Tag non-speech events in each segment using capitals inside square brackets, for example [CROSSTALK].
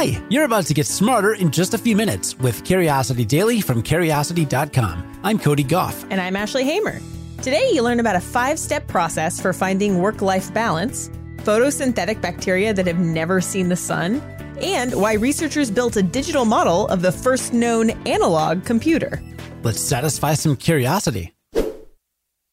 Hi, you're about to get smarter in just a few minutes with Curiosity Daily from Curiosity.com. I'm Cody Gough. And I'm Ashley Hamer. Today, you learn about a five step process for finding work life balance, photosynthetic bacteria that have never seen the sun, and why researchers built a digital model of the first known analog computer. Let's satisfy some curiosity.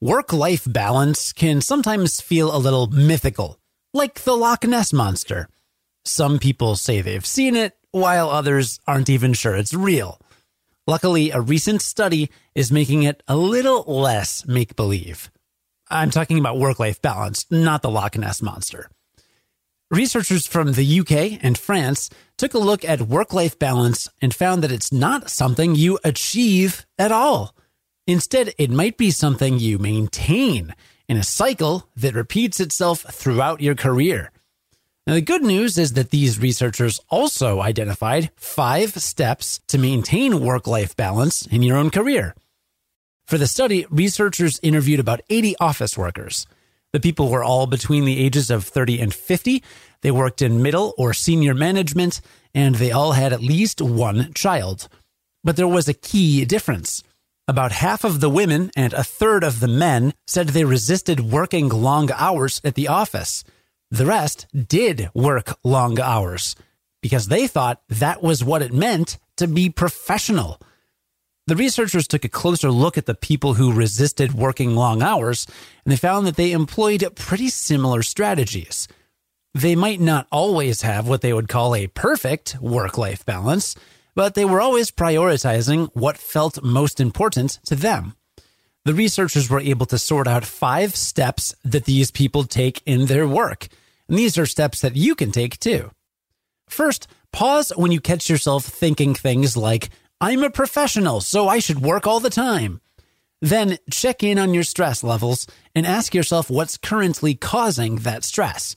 Work life balance can sometimes feel a little mythical, like the Loch Ness Monster. Some people say they've seen it, while others aren't even sure it's real. Luckily, a recent study is making it a little less make believe. I'm talking about work life balance, not the Loch Ness Monster. Researchers from the UK and France took a look at work life balance and found that it's not something you achieve at all. Instead, it might be something you maintain in a cycle that repeats itself throughout your career. Now, the good news is that these researchers also identified five steps to maintain work life balance in your own career. For the study, researchers interviewed about 80 office workers. The people were all between the ages of 30 and 50. They worked in middle or senior management, and they all had at least one child. But there was a key difference. About half of the women and a third of the men said they resisted working long hours at the office. The rest did work long hours because they thought that was what it meant to be professional. The researchers took a closer look at the people who resisted working long hours, and they found that they employed pretty similar strategies. They might not always have what they would call a perfect work life balance, but they were always prioritizing what felt most important to them the researchers were able to sort out five steps that these people take in their work. And these are steps that you can take too. First, pause when you catch yourself thinking things like, I'm a professional, so I should work all the time. Then check in on your stress levels and ask yourself what's currently causing that stress.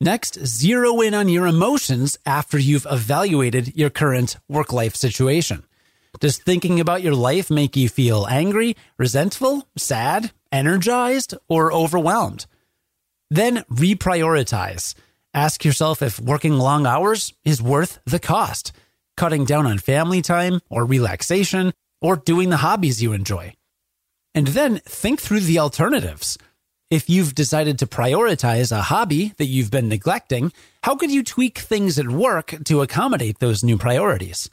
Next, zero in on your emotions after you've evaluated your current work life situation. Does thinking about your life make you feel angry, resentful, sad, energized, or overwhelmed? Then reprioritize. Ask yourself if working long hours is worth the cost, cutting down on family time or relaxation, or doing the hobbies you enjoy. And then think through the alternatives. If you've decided to prioritize a hobby that you've been neglecting, how could you tweak things at work to accommodate those new priorities?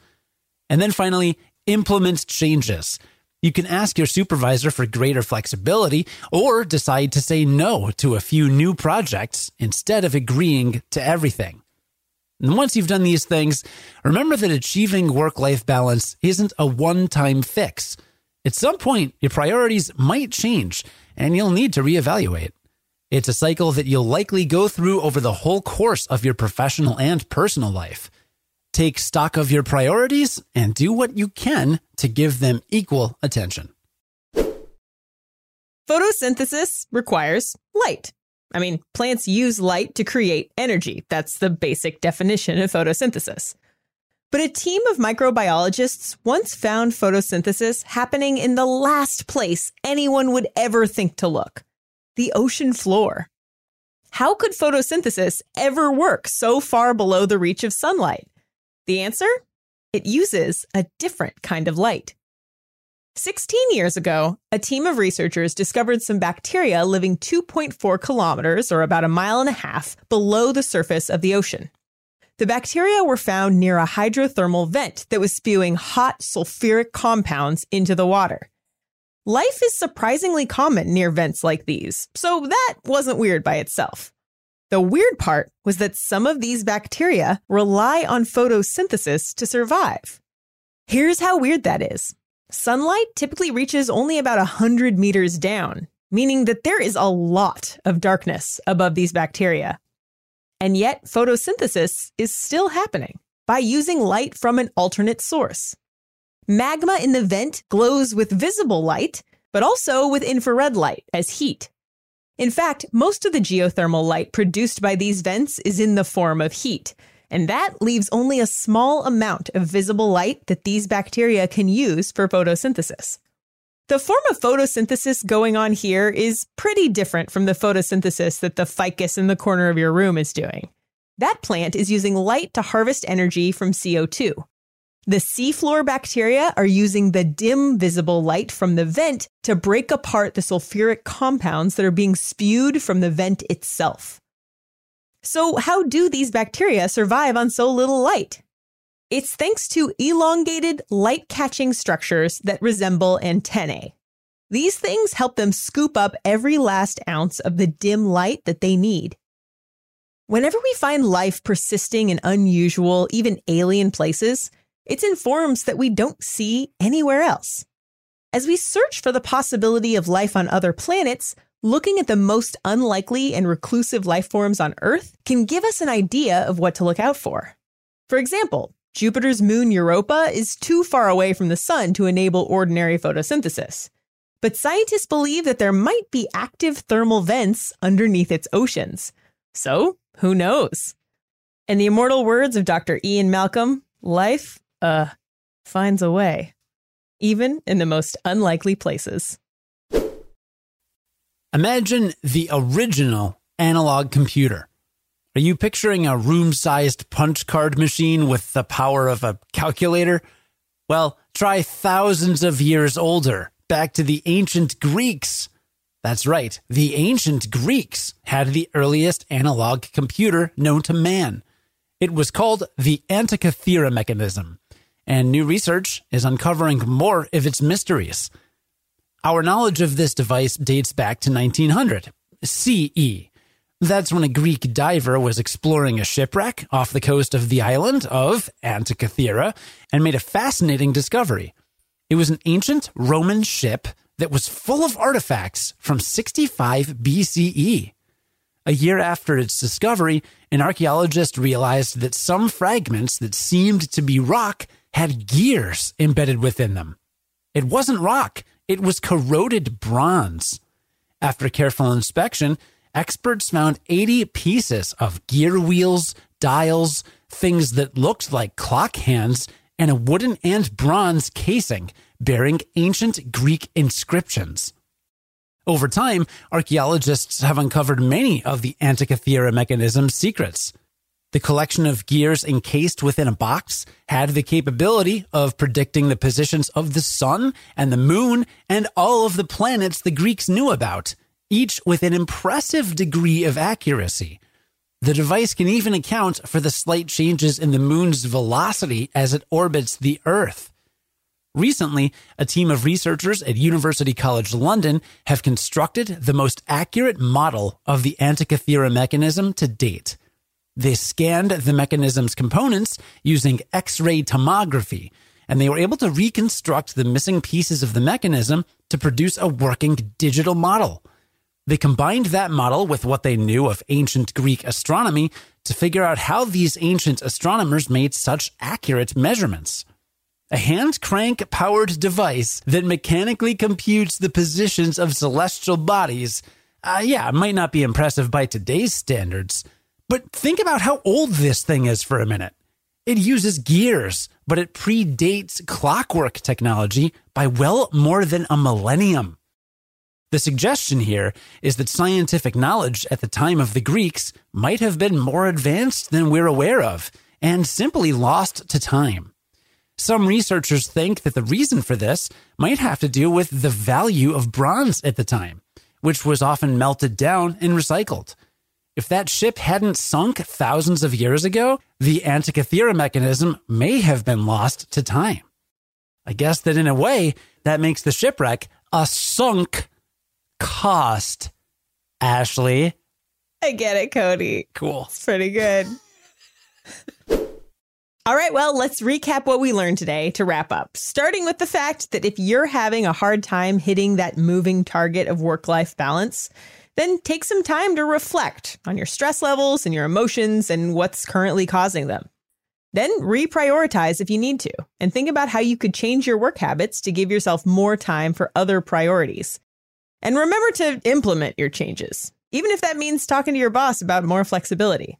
And then finally, implement changes. You can ask your supervisor for greater flexibility or decide to say no to a few new projects instead of agreeing to everything. And once you've done these things, remember that achieving work life balance isn't a one time fix. At some point, your priorities might change and you'll need to reevaluate. It's a cycle that you'll likely go through over the whole course of your professional and personal life. Take stock of your priorities and do what you can to give them equal attention. Photosynthesis requires light. I mean, plants use light to create energy. That's the basic definition of photosynthesis. But a team of microbiologists once found photosynthesis happening in the last place anyone would ever think to look the ocean floor. How could photosynthesis ever work so far below the reach of sunlight? The answer? It uses a different kind of light. 16 years ago, a team of researchers discovered some bacteria living 2.4 kilometers, or about a mile and a half, below the surface of the ocean. The bacteria were found near a hydrothermal vent that was spewing hot sulfuric compounds into the water. Life is surprisingly common near vents like these, so that wasn't weird by itself. The weird part was that some of these bacteria rely on photosynthesis to survive. Here's how weird that is sunlight typically reaches only about 100 meters down, meaning that there is a lot of darkness above these bacteria. And yet, photosynthesis is still happening by using light from an alternate source. Magma in the vent glows with visible light, but also with infrared light as heat. In fact, most of the geothermal light produced by these vents is in the form of heat, and that leaves only a small amount of visible light that these bacteria can use for photosynthesis. The form of photosynthesis going on here is pretty different from the photosynthesis that the ficus in the corner of your room is doing. That plant is using light to harvest energy from CO2. The seafloor bacteria are using the dim visible light from the vent to break apart the sulfuric compounds that are being spewed from the vent itself. So, how do these bacteria survive on so little light? It's thanks to elongated light catching structures that resemble antennae. These things help them scoop up every last ounce of the dim light that they need. Whenever we find life persisting in unusual, even alien places, it's in forms that we don't see anywhere else. As we search for the possibility of life on other planets, looking at the most unlikely and reclusive life forms on Earth can give us an idea of what to look out for. For example, Jupiter's moon Europa is too far away from the sun to enable ordinary photosynthesis. But scientists believe that there might be active thermal vents underneath its oceans. So, who knows? In the immortal words of Dr. Ian Malcolm, life uh, finds a way, even in the most unlikely places. Imagine the original analog computer. Are you picturing a room sized punch card machine with the power of a calculator? Well, try thousands of years older, back to the ancient Greeks. That's right, the ancient Greeks had the earliest analog computer known to man. It was called the Antikythera mechanism and new research is uncovering more of its mysteries. Our knowledge of this device dates back to 1900 CE. That's when a Greek diver was exploring a shipwreck off the coast of the island of Antikythera and made a fascinating discovery. It was an ancient Roman ship that was full of artifacts from 65 BCE. A year after its discovery, an archaeologist realized that some fragments that seemed to be rock had gears embedded within them. It wasn't rock, it was corroded bronze. After careful inspection, experts found 80 pieces of gear wheels, dials, things that looked like clock hands, and a wooden and bronze casing bearing ancient Greek inscriptions. Over time, archaeologists have uncovered many of the Antikythera mechanism's secrets. The collection of gears encased within a box had the capability of predicting the positions of the sun and the moon and all of the planets the Greeks knew about, each with an impressive degree of accuracy. The device can even account for the slight changes in the moon's velocity as it orbits the Earth. Recently, a team of researchers at University College London have constructed the most accurate model of the Antikythera mechanism to date. They scanned the mechanism's components using X ray tomography, and they were able to reconstruct the missing pieces of the mechanism to produce a working digital model. They combined that model with what they knew of ancient Greek astronomy to figure out how these ancient astronomers made such accurate measurements. A hand crank powered device that mechanically computes the positions of celestial bodies. Uh, yeah, it might not be impressive by today's standards but think about how old this thing is for a minute. It uses gears, but it predates clockwork technology by well more than a millennium. The suggestion here is that scientific knowledge at the time of the Greeks might have been more advanced than we're aware of and simply lost to time. Some researchers think that the reason for this might have to do with the value of bronze at the time, which was often melted down and recycled. If that ship hadn't sunk thousands of years ago, the Antikythera mechanism may have been lost to time. I guess that in a way, that makes the shipwreck a sunk cost. Ashley. I get it, Cody. Cool. It's pretty good. [LAUGHS] All right, well, let's recap what we learned today to wrap up. Starting with the fact that if you're having a hard time hitting that moving target of work life balance, then take some time to reflect on your stress levels and your emotions and what's currently causing them. Then reprioritize if you need to and think about how you could change your work habits to give yourself more time for other priorities. And remember to implement your changes, even if that means talking to your boss about more flexibility.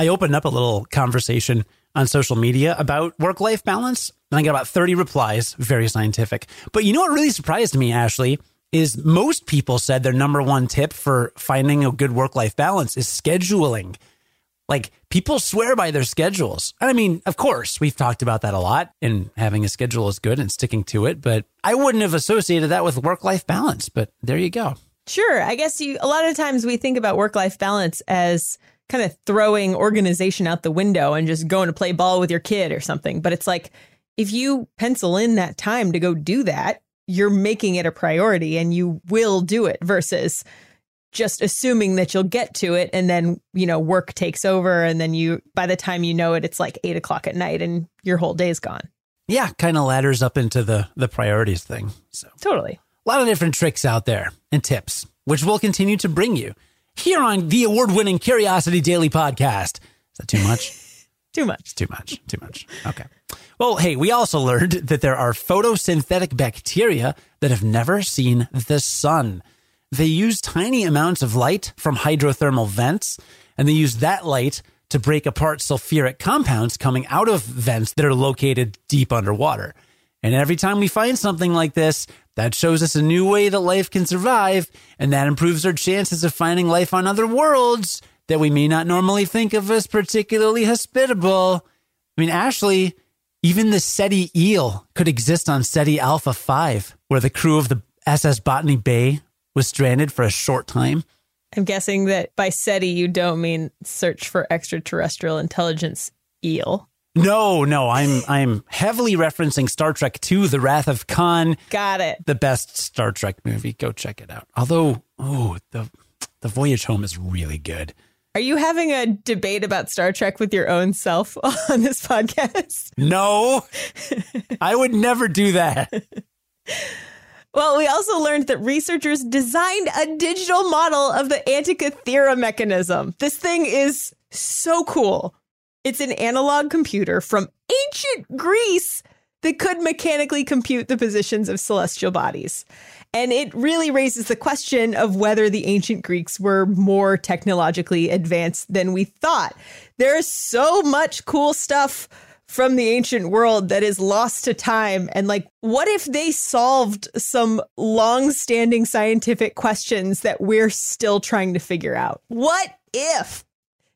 I opened up a little conversation on social media about work life balance, and I got about 30 replies, very scientific. But you know what really surprised me, Ashley? Is most people said their number one tip for finding a good work life balance is scheduling. Like people swear by their schedules. And I mean, of course, we've talked about that a lot and having a schedule is good and sticking to it, but I wouldn't have associated that with work life balance. But there you go. Sure. I guess you, a lot of times we think about work life balance as kind of throwing organization out the window and just going to play ball with your kid or something. But it's like, if you pencil in that time to go do that, you're making it a priority and you will do it versus just assuming that you'll get to it and then you know work takes over and then you by the time you know it it's like eight o'clock at night and your whole day's gone. Yeah kind of ladders up into the the priorities thing so. Totally. A lot of different tricks out there and tips which we'll continue to bring you here on the award-winning curiosity daily podcast. Is that too much [LAUGHS] too much. Too much. Too much. Okay. Well hey we also learned that there are photosynthetic bacteria that have never seen the sun. They use tiny amounts of light from hydrothermal vents, and they use that light to break apart sulfuric compounds coming out of vents that are located deep underwater. And every time we find something like this, that shows us a new way that life can survive, and that improves our chances of finding life on other worlds that we may not normally think of as particularly hospitable. I mean, Ashley, even the Ceti eel could exist on Ceti Alpha 5, where the crew of the SS Botany Bay was stranded for a short time. I'm guessing that by SETI, you don't mean search for extraterrestrial intelligence eel. No, no, I'm I'm heavily referencing Star Trek II, The Wrath of Khan. Got it. The best Star Trek movie. Go check it out. Although, oh, the the voyage home is really good. Are you having a debate about Star Trek with your own self [LAUGHS] on this podcast? No. I would never do that. Well, we also learned that researchers designed a digital model of the Antikythera mechanism. This thing is so cool. It's an analog computer from ancient Greece that could mechanically compute the positions of celestial bodies. And it really raises the question of whether the ancient Greeks were more technologically advanced than we thought. There's so much cool stuff from the ancient world that is lost to time. And like what if they solved some long-standing scientific questions that we're still trying to figure out? What if?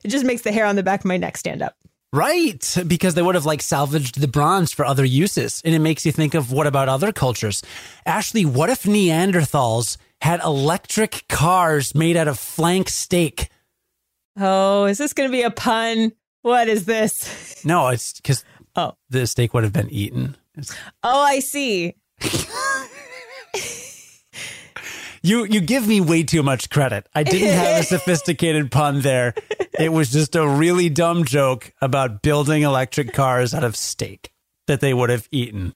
It just makes the hair on the back of my neck stand up Right, because they would have like salvaged the bronze for other uses. And it makes you think of what about other cultures? Ashley, what if Neanderthals had electric cars made out of flank steak? Oh, is this going to be a pun? What is this? No, it's because oh. the steak would have been eaten. Oh, I see. [LAUGHS] you you give me way too much credit. I didn't have a [LAUGHS] sophisticated pun there. It was just a really dumb joke about building electric cars out of steak that they would have eaten.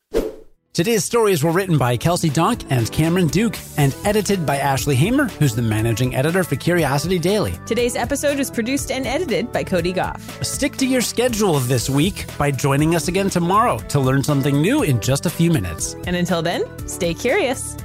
Today's stories were written by Kelsey Donk and Cameron Duke and edited by Ashley Hamer, who's the managing editor for Curiosity Daily. Today's episode was produced and edited by Cody Gough. Stick to your schedule this week by joining us again tomorrow to learn something new in just a few minutes. And until then, stay curious.